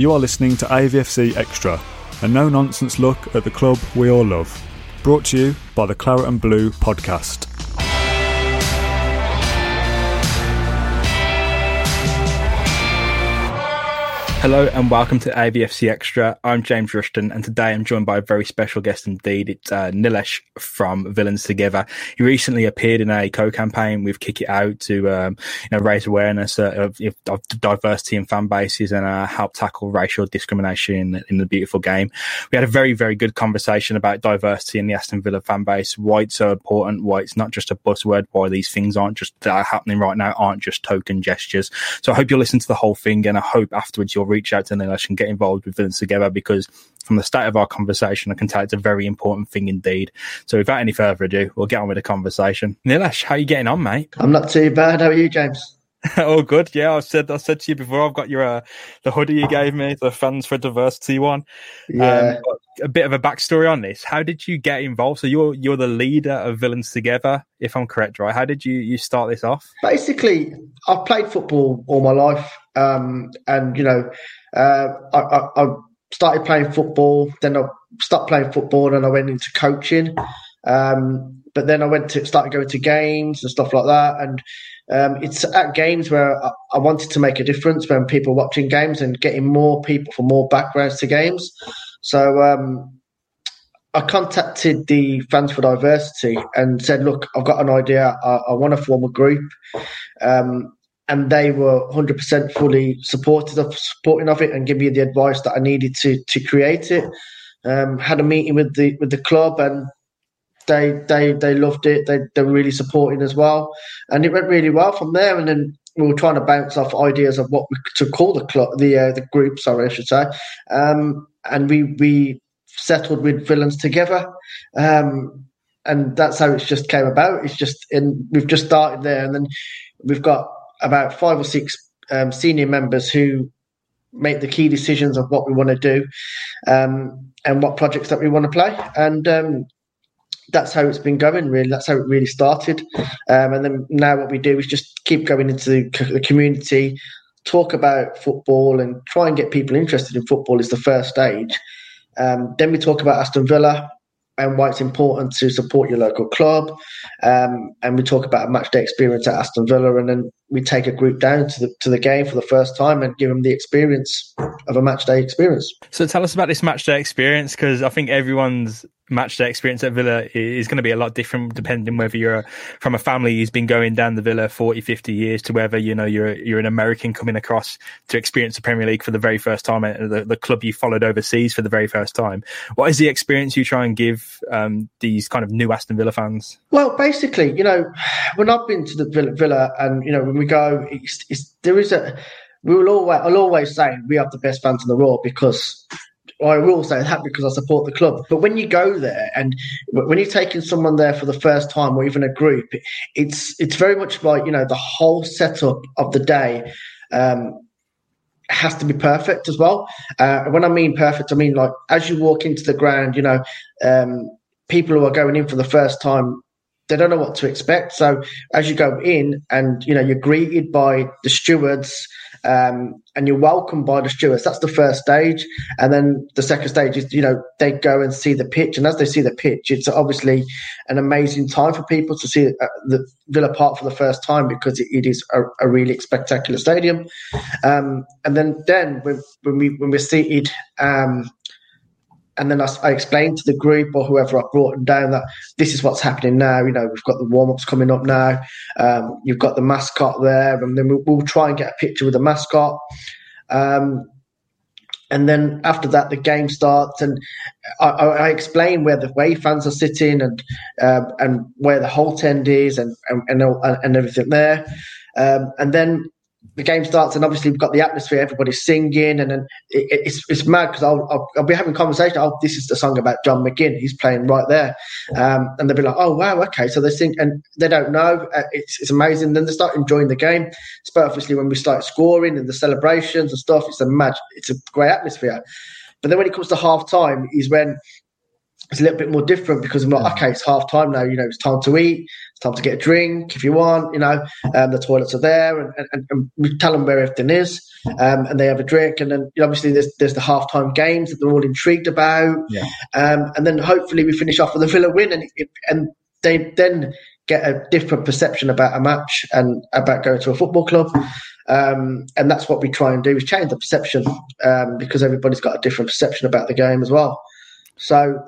You are listening to AVFC Extra, a no-nonsense look at the club we all love. Brought to you by the Claret and Blue podcast. Hello and welcome to AVFC Extra. I'm James Rushton, and today I'm joined by a very special guest indeed. It's uh, Nilesh from Villains Together. He recently appeared in a co-campaign with Kick It Out to um, you know raise awareness uh, of, of, diversity in fan bases and uh, help tackle racial discrimination in, in, the beautiful game. We had a very very good conversation about diversity in the Aston Villa fan base, why it's so important, why it's not just a buzzword, why these things aren't just that are happening right now aren't just token gestures. So I hope you'll listen to the whole thing, and I hope afterwards you'll reach out to Nilesh and get involved with Villains Together because from the start of our conversation, I can tell it's a very important thing indeed. So without any further ado, we'll get on with the conversation. Nilesh, how are you getting on, mate? I'm not too bad. How are you, James? oh, good. Yeah, I said I said to you before. I've got your uh, the hoodie you gave me, the Fans for Diversity one. Yeah. Um, a bit of a backstory on this. How did you get involved? So you're you're the leader of Villains Together, if I'm correct, right? How did you you start this off? Basically, I've played football all my life, um, and you know, uh, I, I, I, started playing football. Then I stopped playing football, and I went into coaching. Um, but then I went to started going to games and stuff like that, and um, it's at games where I, I, wanted to make a difference when people watching games and getting more people from more backgrounds to games. So um, I contacted the Fans for Diversity and said, "Look, I've got an idea. I, I want to form a group." Um, and they were 100% fully supportive of supporting of it and give me the advice that I needed to to create it. Um, had a meeting with the with the club and they they they loved it. They they were really supporting as well, and it went really well from there. And then we were trying to bounce off ideas of what we to call the club, the uh, the group. Sorry, I should say. Um, and we we settled with villains together. Um, and that's how it's just came about. It's just in we've just started there, and then we've got about five or six um, senior members who make the key decisions of what we want to do um, and what projects that we want to play. And um, that's how it's been going, really. That's how it really started. Um, and then now what we do is just keep going into the, community, talk about football, and try and get people interested in football is the first stage. Um, then we talk about Aston Villa and why it's important to support your local club. Um, and we talk about a match day experience at Aston Villa, and then we take a group down to the to the game for the first time and give them the experience of a match day experience. So tell us about this match day experience because I think everyone's match day experience at Villa is going to be a lot different depending whether you're from a family who's been going down the Villa 40, 50 years to whether, you know, you're, you're an American coming across to experience the Premier League for the very first time at the, the club you followed overseas for the very first time. What is the experience you try and give um, these kind of new Aston Villa fans? Well, basically, you know, when I've been to the Villa, Villa and, you know, when we go, it's, it's, there is a, we will always, I'll always say we have the best fans in the world because I will say that because I support the club. But when you go there and when you're taking someone there for the first time or even a group, it's it's very much like you know the whole setup of the day. Um, has to be perfect as well. Uh, when I mean perfect, I mean like as you walk into the ground, you know, um, people who are going in for the first time, they don't know what to expect. So as you go in, and you know, you're greeted by the stewards um, and you're welcomed by the stewards. That's the first stage, and then the second stage is you know they go and see the pitch, and as they see the pitch, it's obviously an amazing time for people to see uh, the Villa Park for the first time because it, it is a, a, really spectacular stadium. Um, and then then when, when we when we're seated. Um, and then I, I, explained to the group or whoever I brought them down that this is what's happening now. You know, we've got the warm ups coming up now. Um, you've got the mascot there, and then we'll, we'll, try and get a picture with the mascot. Um, and then after that, the game starts, and I, I explain where the away fans are sitting and uh, and where the Holte end is, and and and, and everything there. Um, and then the game starts, and obviously we've got the atmosphere. Everybody's singing, and then it, it's it's mad because I'll, I'll, I'll be having conversation. Oh, this is the song about John McGinn. He's playing right there, um, and they'll be like, "Oh wow, okay." So they sing, and they don't know. Uh, it's it's amazing. Then they start enjoying the game. But obviously when we start scoring and the celebrations and stuff, it's a mad. It's a great atmosphere. But then when it comes to half time, is when it's a little bit more different because I'm like, okay, it's half time now. You know, it's time to eat. It's time to get a drink if you want. You know, um, the toilets are there, and, and, and, we tell them where everything is, um, and they have a drink. And then obviously there's there's the half time games that they're all intrigued about. Yeah. Um, and then hopefully we finish off with a Villa win, and it, and they then get a different perception about a match and about going to a football club. Um, and that's what we try and do is change the perception um, because everybody's got a different perception about the game as well. So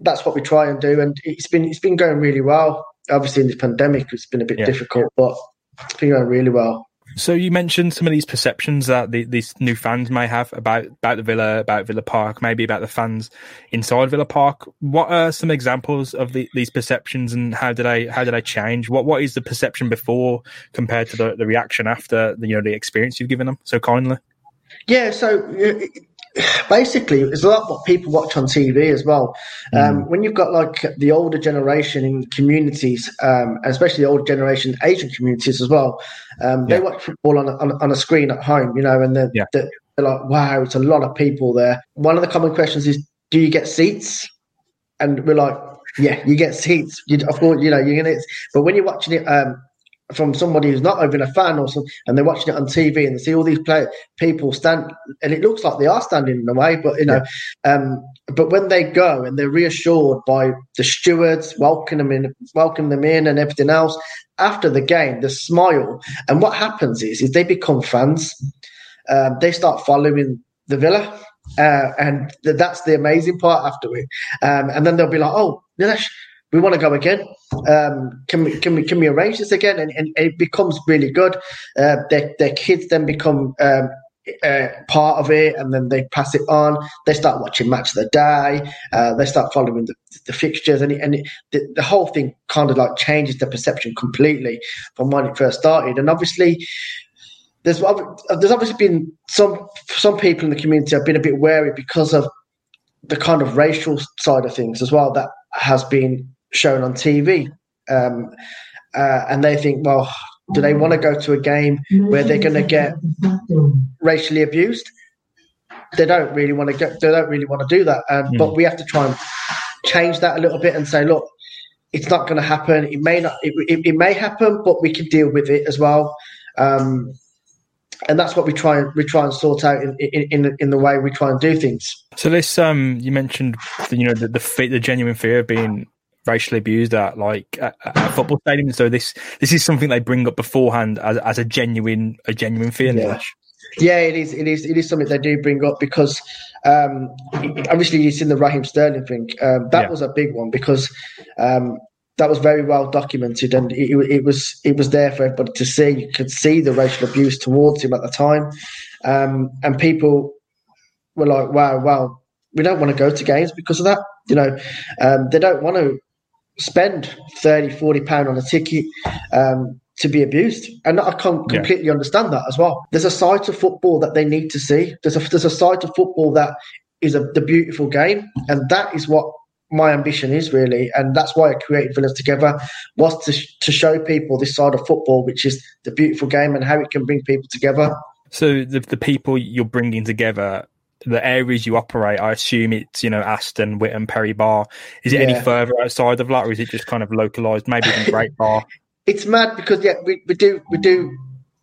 that's what we try and do, and it's been it's been going really well. Obviously, in this pandemic, it's been a bit yeah. difficult, but it's been going really well. So you mentioned some of these perceptions that the, these new fans may have about about the Villa, about Villa Park, maybe about the fans inside Villa Park. What are some examples of the, these perceptions, and how did I how did I change? What what is the perception before compared to the, the reaction after the, you know the experience you've given them so kindly? Yeah, so uh, basically it's a lot what people watch on TV as well. Um, mm. When you've got like the older generation in communities, um, especially the older generation Asian communities as well, um, yeah. they watch football on a, on, on, a screen at home, you know, and they're, yeah. they're, like, "Wow, it's a lot of people there." One of the common questions is, "Do you get seats?" And we're like, "Yeah, you get seats. You, of course, you know you're gonna." But when you're watching it um, from somebody who's not even a fan or something, and they're watching it on TV and they see all these play, people stand, and it looks like they are standing in a way, but you know, yeah. um, but when they go and they're reassured by the stewards welcoming them in, welcome them in, and everything else after the game, the smile, and what happens is, is they become fans. Um, they start following the Villa, uh, and th- that's the amazing part after it. Um, and then they'll be like, "Oh, Nilesh, we want to go again. Um, can we can we can we arrange this again? And, and it becomes really good. Uh, their their kids then become um, uh, part of it, and then they pass it on. They start watching Match of the Day. Uh, they start following the, the fixtures, and, it, and it, the, the whole thing kind of like changes the perception completely from when it first started. And obviously, there's there's obviously been some some people in the community have been a bit wary because of the kind of racial side of things as well that has been shown on TV. Um, uh, and they think, well, do they want to go to a game where they're going to get racially abused? They don't really want to get. They don't really want to do that. Um. But we have to try and change that a little bit and say, look, it's not going to happen. It may not. It, it, it, may happen, but we can deal with it as well. Um, and that's what we try and we try and sort out in, in in, the way we try and do things. So this, um, you mentioned, the, you know, the the, the genuine fear of being racially abused at like at, at football stadiums. So this this is something they bring up beforehand as, as a genuine a genuine fear. Yeah. yeah, it is. It is. It is something they do bring up because um, obviously you've seen the Raheem Sterling thing. Um, that yeah. was a big one because um, that was very well documented and it, it, was it was there for everybody to see. You could see the racial abuse towards him at the time, um, and people were like, "Wow, wow." We don't want to go to games because of that. You know, um, they don't want to spend 30, 40 pound on a ticket um, to be abused. And I can completely yeah. understand that as well. There's a side to football that they need to see. There's a, there's a side to football that is a, the beautiful game. And that is what my ambition is really. And that's why I created Villains Together was to, to show people this side of football, which is the beautiful game and how it can bring people together. So the, the people you're bringing together the areas you operate, I assume it's you know Aston, Witton, Perry Barr. Is it yeah. any further outside of that, or is it just kind of localized? Maybe even Great Barr. It's mad because yeah, we, we do we do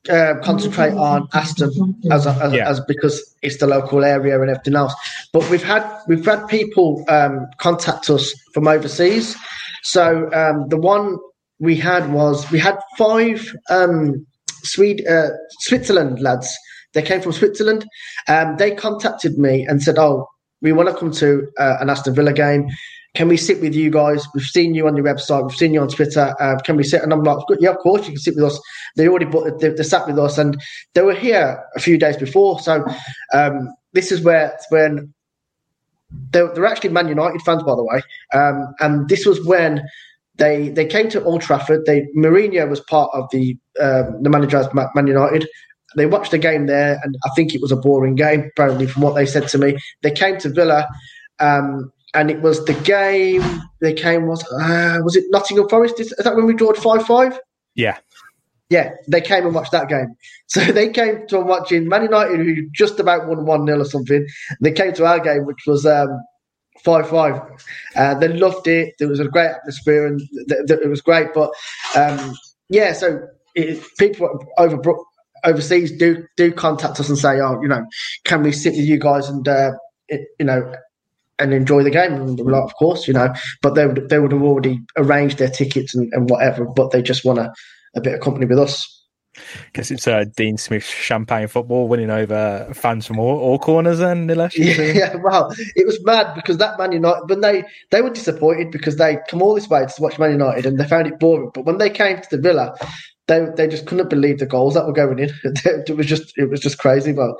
uh, concentrate on Aston as, a, as, yeah. as, because it's the local area and everything else. But we've had we've had people um, contact us from overseas. So um, the one we had was we had five um, Swede, uh, Switzerland lads they came from Switzerland. Um, they contacted me and said, "Oh, we want to come to uh, an Aston Villa game. Can we sit with you guys? We've seen you on your website. We've seen you on Twitter. Uh, can we sit?" And I'm like, "Yeah, of course you can sit with us." They already bought, they, they sat with us, and they were here a few days before. So um, this is where when they're, they're, actually Man United fans, by the way. Um, and this was when they they came to Old Trafford. They Mourinho was part of the um, the manager of Man United. They watched the game there, and I think it was a boring game. Apparently, from what they said to me, they came to Villa, um, and it was the game. They came was uh, was it Nottingham Forest? Is, is that when we drawed five five? Yeah, yeah. They came and watched that game. So they came to watching Man United, who just about won one 0 or something. They came to our game, which was um, five five. Uh, they loved it. There was a great atmosphere, and th- th- it was great. But um, yeah, so it, people over overseas do do contact us and say, "Oh, you know, can we sit with you guys and uh, it, you know." And enjoy the game, and we're like, of course, you know. But they would they would have already arranged their tickets and, and whatever. But they just want a, a bit of company with us guess it's uh, Dean Smith champagne football winning over fans from all, all corners and Nilesh. Yeah, yeah, well, it was mad because that Man United, when they they were disappointed because they come all this way to watch Man United and they found it boring. But when they came to the Villa, they they just couldn't believe the goals that were going in. it was just it was just crazy. But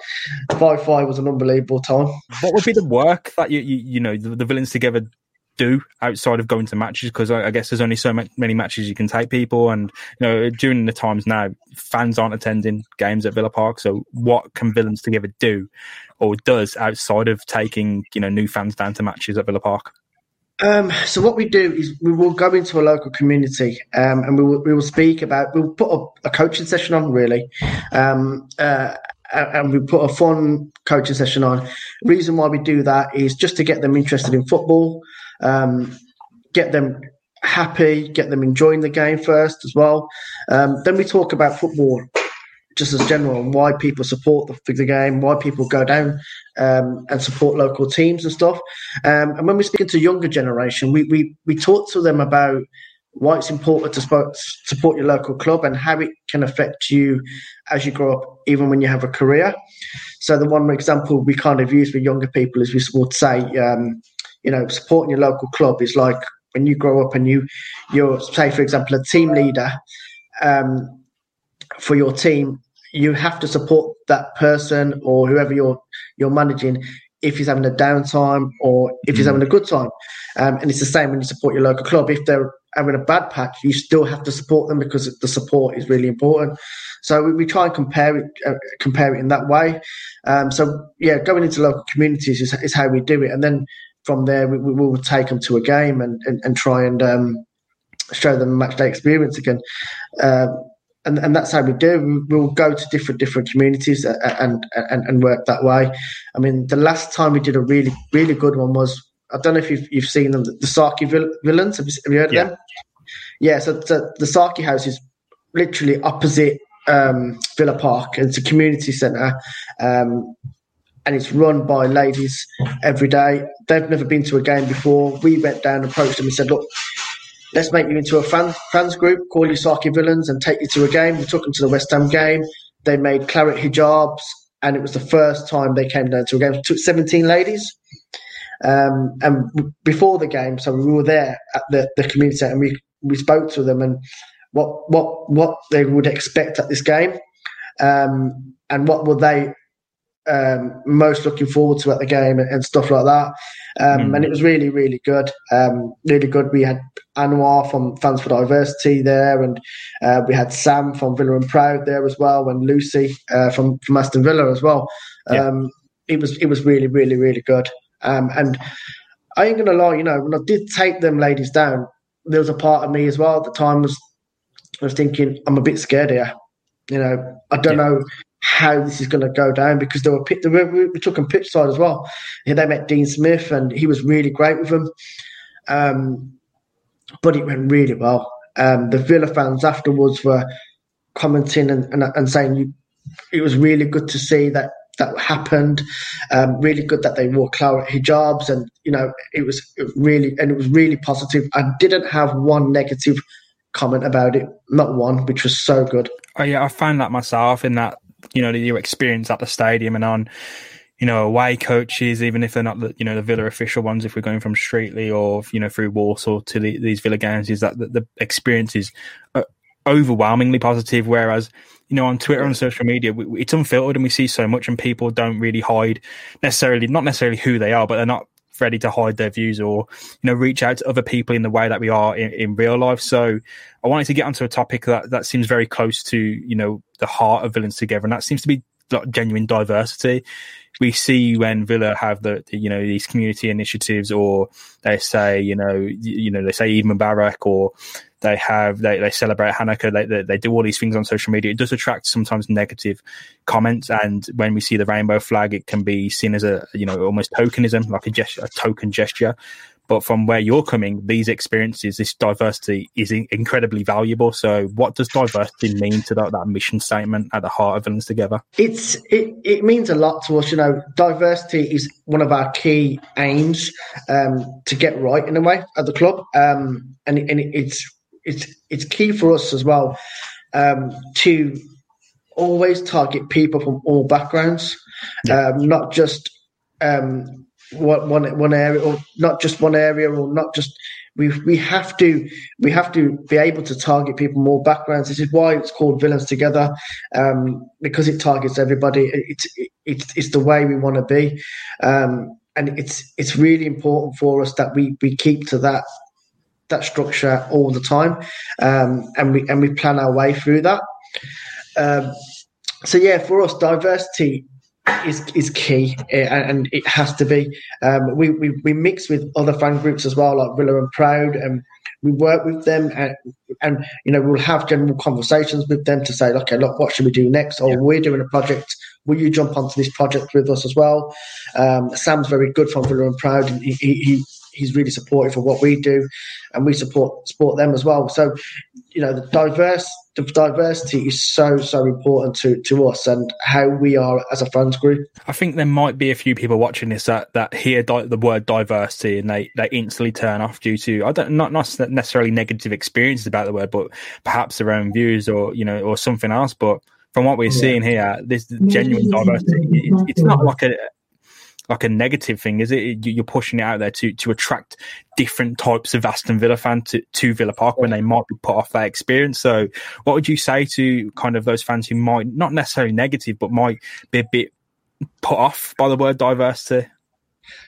five five was an unbelievable time. What would be the work that you you, you know the, the villains together do outside of going to matches because I, I, guess there's only so many matches you can take people and you know during the times now fans aren't attending games at Villa Park so what can villains together do or does outside of taking you know new fans down to matches at Villa Park um, so what we do is we will go into a local community um, and we will, we will speak about we'll put a, a coaching session on really um, uh, and we put a fun coaching session on. reason why we do that is just to get them interested in football, um, get them happy, get them enjoying the game first as well. Um, then we talk about football just as general why people support the, the game, why people go down um, and support local teams and stuff. Um, and when we're speaking to younger generation, we, we, we talk to them about why it's important to support, support your local club and how it can affect you as you grow up, even when you have a career. So the one example we kind of use with younger people is we would say, um, you know, supporting your local club is like when you grow up and you, you're, say, for example, a team leader um, for your team, you have to support that person or whoever you're you're managing if he's having a downtime or if he's mm. having a good time. Um, and it's the same when you support your local club. If they're having a bad patch, you still have to support them because the support is really important. So we, we try and compare it, uh, compare it in that way. Um, so yeah, going into local communities is, is how we do it, and then from there, we, we will take them to a game and, and, and try and um, show them match day experience again. Uh, and, and that's how we do. We'll go to different different communities and, and and work that way. I mean, the last time we did a really really good one was I don't know if you've, you've seen them, the Saathi Villains. Have you, have you heard of yeah. them? Yeah. So, so, the Saathi House is literally opposite um, Villa Park. It's a community centre. Um, and it's run by ladies every day. They've never been to a game before. We went down, approached them, and said, "Look, let's make you into a fan, fans group, call you Saathi Villains, and take you to a game." We took them to the West Ham game. They made claret hijabs, and it was the first time they came down to a game. It took 17 ladies. Um, and before the game, so we were there at the, the community centre, and we we spoke to them and what what what they would expect at this game, um, and what would they um, most looking forward to at the game and, and stuff like that. Um, mm. And it was really, really good. Um, really good. We had Anwar from Fans for Diversity there, and uh, we had Sam from Villa and Proud there as well, and Lucy uh, from from Aston Villa as well. Yeah. Um, it was it was really, really, really good. Um, and I ain't gonna lie, you know, when I did take them ladies down, there was a part of me as well at the time was I was thinking I'm a bit scared here. You know, I don't yeah. know how this is going to go down because they were, they were we took them pitch side as well. They met Dean Smith and he was really great with them. Um, but it went really well. Um, the Villa fans afterwards were commenting and, and, and saying you, it was really good to see that that happened. Um, really good that they wore claret hijabs, and you know it was, it was really and it was really positive. I didn't have one negative comment about it, not one, which was so good. Oh yeah, I found that myself in that you know your experience at the stadium and on you know away coaches, even if they're not the you know the Villa official ones. If we're going from Streetly or you know through Walsall to the, these Villa games, is that the, the experience is uh, overwhelmingly positive. Whereas you know on Twitter and social media, we, it's unfiltered and we see so much, and people don't really hide necessarily not necessarily who they are, but they're not ready to hide their views or you know reach out to other people in the way that we are in, in real life. So I wanted to get onto a topic that that seems very close to you know the heart of Villains Together, and that seems to be like, genuine diversity. We see when Villa have the, you know these community initiatives, or they say you know you, know they say Eid Mubarak, or they have they, they celebrate Hanukkah. They, they, they do all these things on social media. It does attract sometimes negative comments, and when we see the rainbow flag, it can be seen as a you know almost tokenism, like a gesture, a token gesture. But from where you're coming, these experiences, this diversity is incredibly valuable. So, what does diversity mean to that, that mission statement at the heart of Villains Together? It's it, it means a lot to us. You know, diversity is one of our key aims um, to get right in a way at the club, um, and and it's it's it's key for us as well um, to always target people from all backgrounds, yeah. um, not just um, one, one one area, or not just one area, or not just. We we have to we have to be able to target people from all backgrounds. This is why it's called Villains Together, um, because it targets everybody. It's it, it's it's the way we want to be, um, and it's it's really important for us that we we keep to that that structure all the time, um, and we and we plan our way through that. Um, so yeah, for us, diversity is is key, eh, and it has to be. Um, we, we we mix with other fan groups as well, like Villa and Proud, and we work with them, and, and you know we'll have general conversations with them to say, okay, look, what should we do next? Or yeah. we're doing a project. Will you jump onto this project with us as well? Um, Sam's very good from Villa and Proud. He, he, he's really supportive of what we do, and we support support them as well. So, you know, the diverse the diversity is so so important to to us and how we are as a fans group. I think there might be a few people watching this that that hear di- the word diversity and they they instantly turn off due to I don't not not necessarily negative experiences about the word, but perhaps their own views or you know or something else, but. From what we're yeah. seeing here, this genuine diversity. It, it's not like a, like a negative thing, is it? You're pushing it out there to to attract different types of Aston Villa fans to, to Villa Park when they might be put off that experience. So, what would you say to kind of those fans who might not necessarily negative, but might be a bit put off by the word diversity?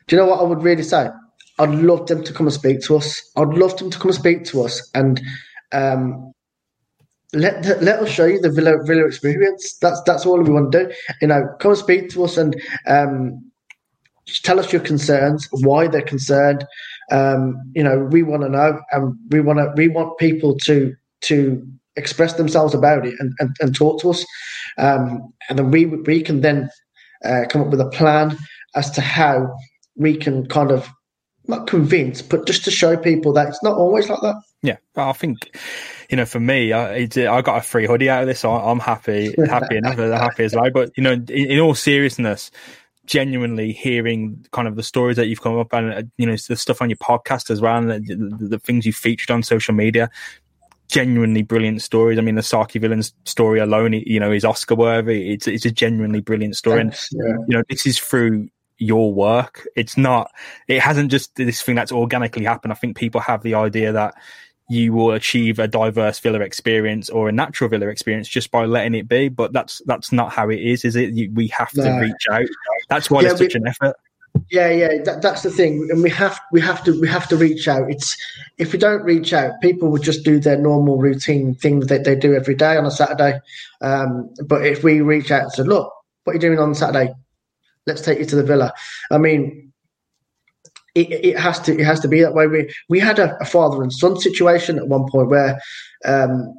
Do you know what I would really say? I'd love them to come and speak to us. I'd love them to come and speak to us and um, let the, let us show you the Villa Villa experience. That's that's all we want to do. You know, come and speak to us and um, tell us your concerns, why they're concerned. Um, you know, we want to know, and we want to we want people to to express themselves about it and, and, and talk to us, um, and then we we can then uh, come up with a plan as to how we can kind of not convince, but just to show people that it's not always like that. Yeah, I think you know, for me, I, I got a free hoodie out of this, so I'm happy, happy enough, happy as well. But you know, in, in all seriousness, genuinely hearing kind of the stories that you've come up and uh, you know the stuff on your podcast as well and the, the, the, things you featured on social media. Genuinely brilliant stories. I mean the saathi villains story alone you know is oscar worthy. It's, it's a genuinely brilliant story. Thanks, and yeah. you know this is through your work. It's not it hasn't just this thing that's organically happened. I think people have the idea that you will achieve a diverse villa experience or a natural villa experience just by letting it be. But that's that's not how it is, is it? You, we have to no. reach out. That's why yeah, it's we, such an effort. Yeah, yeah, that, that's the thing, and we have we have to we have to reach out. It's if we don't reach out, people will just do their normal routine things that they do every day on a Saturday. Um, but if we reach out and say, "Look, what are you doing on Saturday? Let's take you to the villa." I mean, it, it, has to it has to be that way. We we had a, a father and son situation at one point where um,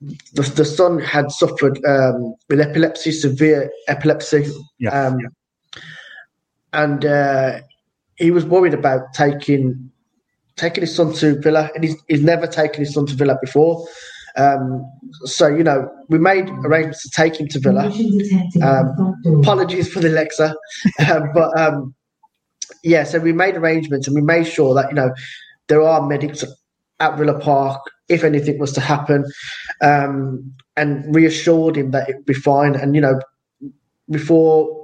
the, the son had suffered um, with epilepsy, severe epilepsy, yeah, um, yeah. and uh, he was worried about taking taking his son to Villa, and he's, he's never taken his son to Villa before. Um, so you know, we made arrangements to take him to Villa. Um, apologies for the Alexa, uh, but um, yeah, so we made arrangements and we made sure that you know there are medics at Villa Park if anything was to happen, um, and reassured him that it would be fine. And you know, before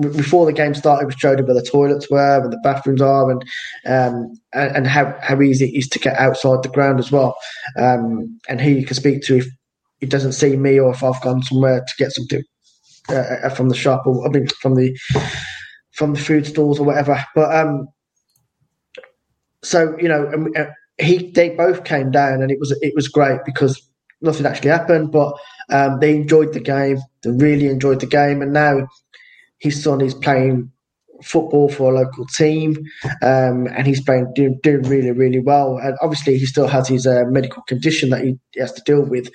before the game started, we showed him where the toilets were, where the bathrooms are, and um, and, how how easy it is to get outside the ground as well. Um, and who you can speak to if he doesn't see me or if I've gone somewhere to get something uh, from the shop or I mean from the from the food stalls or whatever. But um, so you know, uh, he they both came down, and it was it was great because nothing actually happened, but um, they enjoyed the game. They really enjoyed the game, and now his son is playing football for a local team, um, and he's been doing, doing really, really well. And obviously, he still has his uh, medical condition that he has to deal with,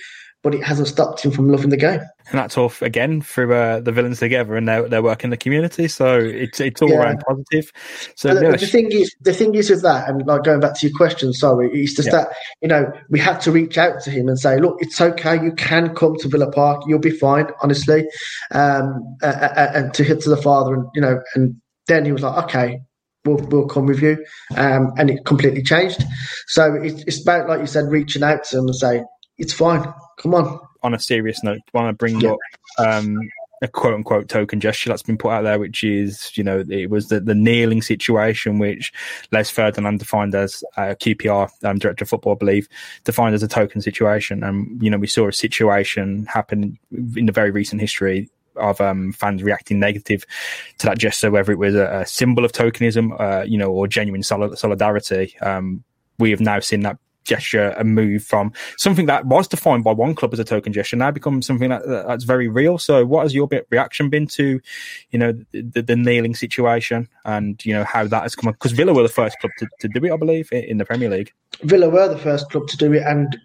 but it hasn't stopped him from loving the game. And that's all again through uh, the villains together and their, their work in the community. So it's it's all yeah. around positive. So the, the, thing is, the thing is with that, and like going back to your question, sorry, it's just yeah. that you know we had to reach out to him and say, look, it's okay, you can come to Villa Park, you'll be fine, honestly, um, uh, and to hit to the father, and you know, and then he was like, okay, we'll, we'll come with you. Um, and it completely changed. So it, it's about, like you said, reaching out to them and say, it's fine, come on. On a serious note, I want to bring yeah. up um, a quote unquote token gesture that's been put out there, which is, you know, it was the, the kneeling situation, which Les Ferdinand defined as uh, QPR um, director of football, I believe, defined as a token situation. And, you know, we saw a situation happen in the very recent history of um, fans reacting negative to that gesture, whether it was a, a symbol of tokenism, uh, you know, or genuine solidarity. Um, we have now seen that gesture and move from something that was defined by one club as a token gesture now becomes something that, that's very real. So, what has your reaction been to, you know, the, the kneeling situation and you know how that has come? Because Villa were the first club to, to do it, I believe, in the Premier League. Villa were the first club to do it, and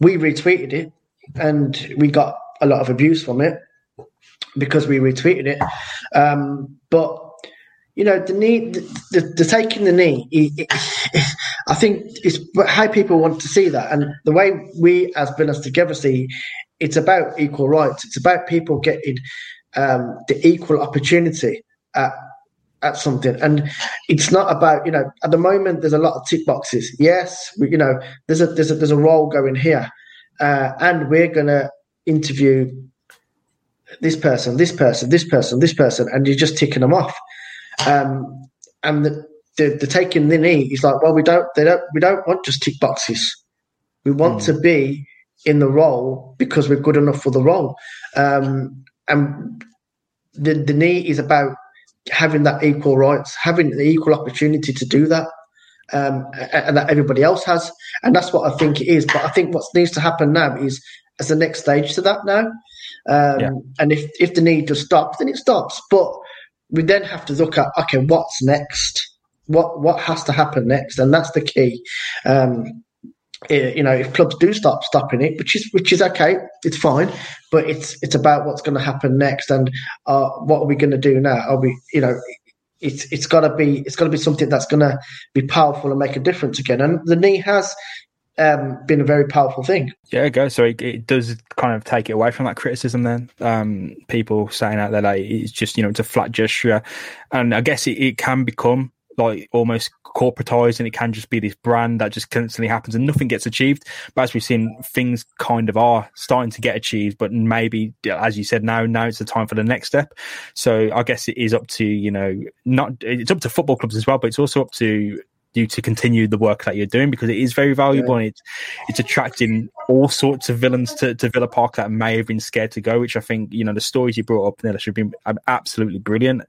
we retweeted it, and we got a lot of abuse from it because we retweeted it. Um, but you know, the knee, the, the, the taking the knee, it, it, I think it's how people want to see that, and the way we as Villains together see, it's about equal rights. It's about people getting um, the equal opportunity at at something, and it's not about you know. At the moment, there's a lot of tick boxes. Yes, we, you know, there's a there's a there's a role going here, uh, and we're gonna interview this person, this person, this person, this person, and you're just ticking them off. Um, and the, the, the taking the knee is like, well, we don't, they don't, we don't want just tick boxes. We want mm. to be in the role because we're good enough for the role. Um, and the, the knee is about having that equal rights, having the equal opportunity to do that. Um, and that everybody else has, and that's what I think it is. But I think what needs to happen now is as the next stage to that now um, yeah. And if, if the need does stop, then it stops. But we then have to look at okay, what's next? What what has to happen next? And that's the key. Um, eh, you know, if clubs do stop stopping it, which is which is okay, it's fine, but it's it's about what's going to happen next, and uh, what are we going to do now? Are we, you know, it's it's got to be it's got to be something that's going to be powerful and make a difference again. And the knee has um, been a very powerful thing. Yeah, it goes. So it, it, does kind of take it away from that criticism. Then um, people saying out there like it's just you know it's a flat gesture, and I guess it, it can become like almost corporatized and it can just be this brand that just constantly happens and nothing gets achieved. But as we've seen, things kind of are starting to get achieved, but maybe, as you said, now, now it's the time for the next step. So I guess it is up to, you know, not, it's up to football clubs as well, but it's also up to you to continue the work that you're doing because it is very valuable yeah. and it's it's attracting all sorts of villains to, to Villa Park that may have been scared to go, which I think, you know, the stories you brought up there should have been absolutely brilliant.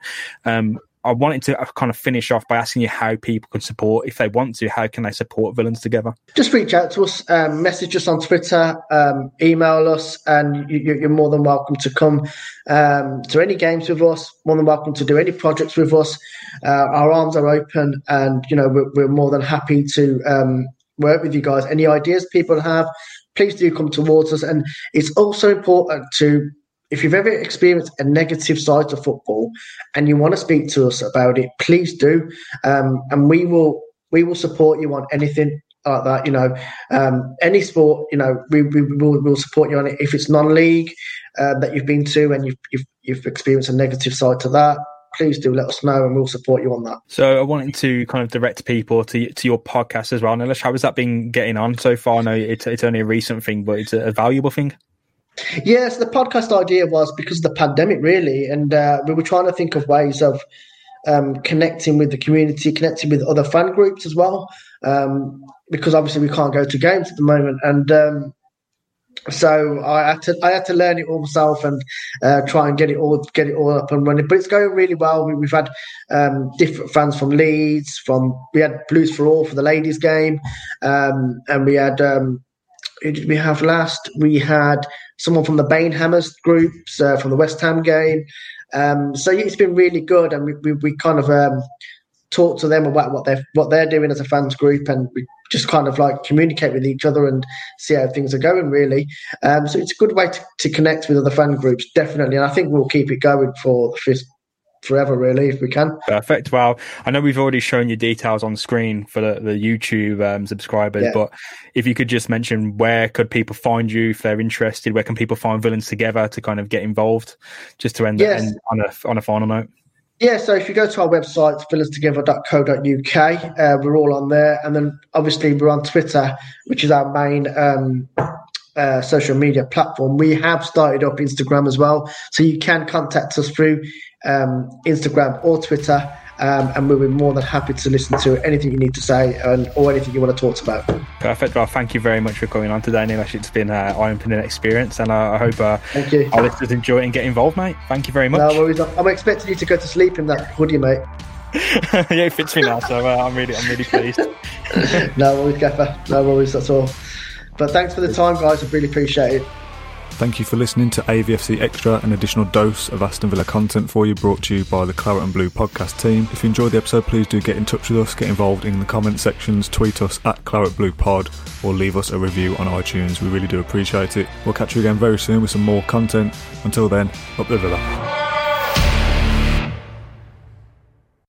Um, I wanted to kind of finish off by asking you how people can support, if they want to, how can they support Villains Together? Just reach out to us, um, message us on Twitter, um, email us, and you, are more than welcome to come um, to any games with us. More than welcome to do any projects with us. Uh, our arms are open, and you know we're, we're more than happy to um, work with you guys. Any ideas people have, please do come towards us. And it's also important to if you've ever experienced a negative side to football and you want to speak to us about it, please do, um, and we will we will support you on anything like that. You know, um, any sport, you know, we, we will we'll support you on it. If it's non-league uh, that you've been to and you've, you've you've experienced a negative side to that, please do let us know and we'll support you on that. So I wanted to kind of direct people to to your podcast as well. Nilesh, how has that been getting on so far? I know it's, it's only a recent thing, but it's a valuable thing. Yes, the podcast idea was because of the pandemic, really, and uh, we were trying to think of ways of um, connecting with the community, connecting with other fan groups as well, um, because obviously we can't go to games at the moment. And um, so I had to I had to learn it all myself and uh, try and get it all get it all up and running. But it's going really well. We, have had um, different fans from Leeds, from we had Blues for All for the ladies game, um, and we had um, who did we have last? We had someone from the Banehammers groups uh, from the West Ham game. Um, so it's been really good, and we, we, we kind of um, talk to them about what they're what they're doing as a fans group, and we just kind of like communicate with each other and see how things are going. Really, um, so it's a good way to, to connect with other fan groups, definitely, and I think we'll keep it going for the forever, really, if we can. Perfect. Well, I know we've already shown you details on screen for the, the YouTube um, subscribers, yeah. but if you could just mention where could people find you if they're interested, where can people find Villains Together to kind of get involved, just to end, yes. end on a on a final note. Yeah, so if you go to our website, villagetogether.co.uk, uh, we're all on there. And then obviously we're on Twitter, which is our main um, uh, social media platform. We have started up Instagram as well. So you can contact us through um, Instagram or Twitter. Um, and we'll be more than happy to listen to anything you need to say and, or anything you want to talk about. Perfect. Well, thank you very much for coming on today, Neil. It's been an eye-opening experience, and I, I hope uh, thank you. our listeners enjoy it and get involved, mate. Thank you very much. No worries. I'm expecting you to go to sleep in that hoodie, mate. yeah, it fits me now, so uh, I'm really, I'm really pleased. no worries, Gaffer. No worries. That's all. But thanks for the time, guys. I really appreciate it. Thank you for listening to AVFC Extra, an additional dose of Aston Villa content for you, brought to you by the Claret and Blue podcast team. If you enjoyed the episode, please do get in touch with us, get involved in the comment sections, tweet us at Claret Blue Pod, or leave us a review on iTunes. We really do appreciate it. We'll catch you again very soon with some more content. Until then, up the Villa.